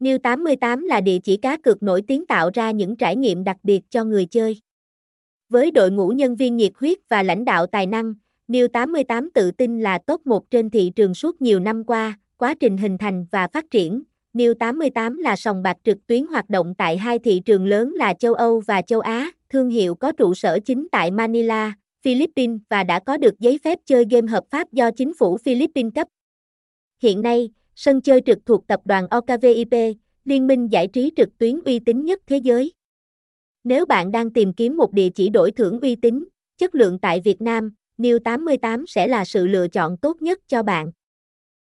New 88 là địa chỉ cá cược nổi tiếng tạo ra những trải nghiệm đặc biệt cho người chơi. Với đội ngũ nhân viên nhiệt huyết và lãnh đạo tài năng, New 88 tự tin là top 1 trên thị trường suốt nhiều năm qua, quá trình hình thành và phát triển. New 88 là sòng bạc trực tuyến hoạt động tại hai thị trường lớn là châu Âu và châu Á, thương hiệu có trụ sở chính tại Manila, Philippines và đã có được giấy phép chơi game hợp pháp do chính phủ Philippines cấp. Hiện nay, sân chơi trực thuộc tập đoàn OKVIP, liên minh giải trí trực tuyến uy tín nhất thế giới. Nếu bạn đang tìm kiếm một địa chỉ đổi thưởng uy tín, chất lượng tại Việt Nam, New 88 sẽ là sự lựa chọn tốt nhất cho bạn.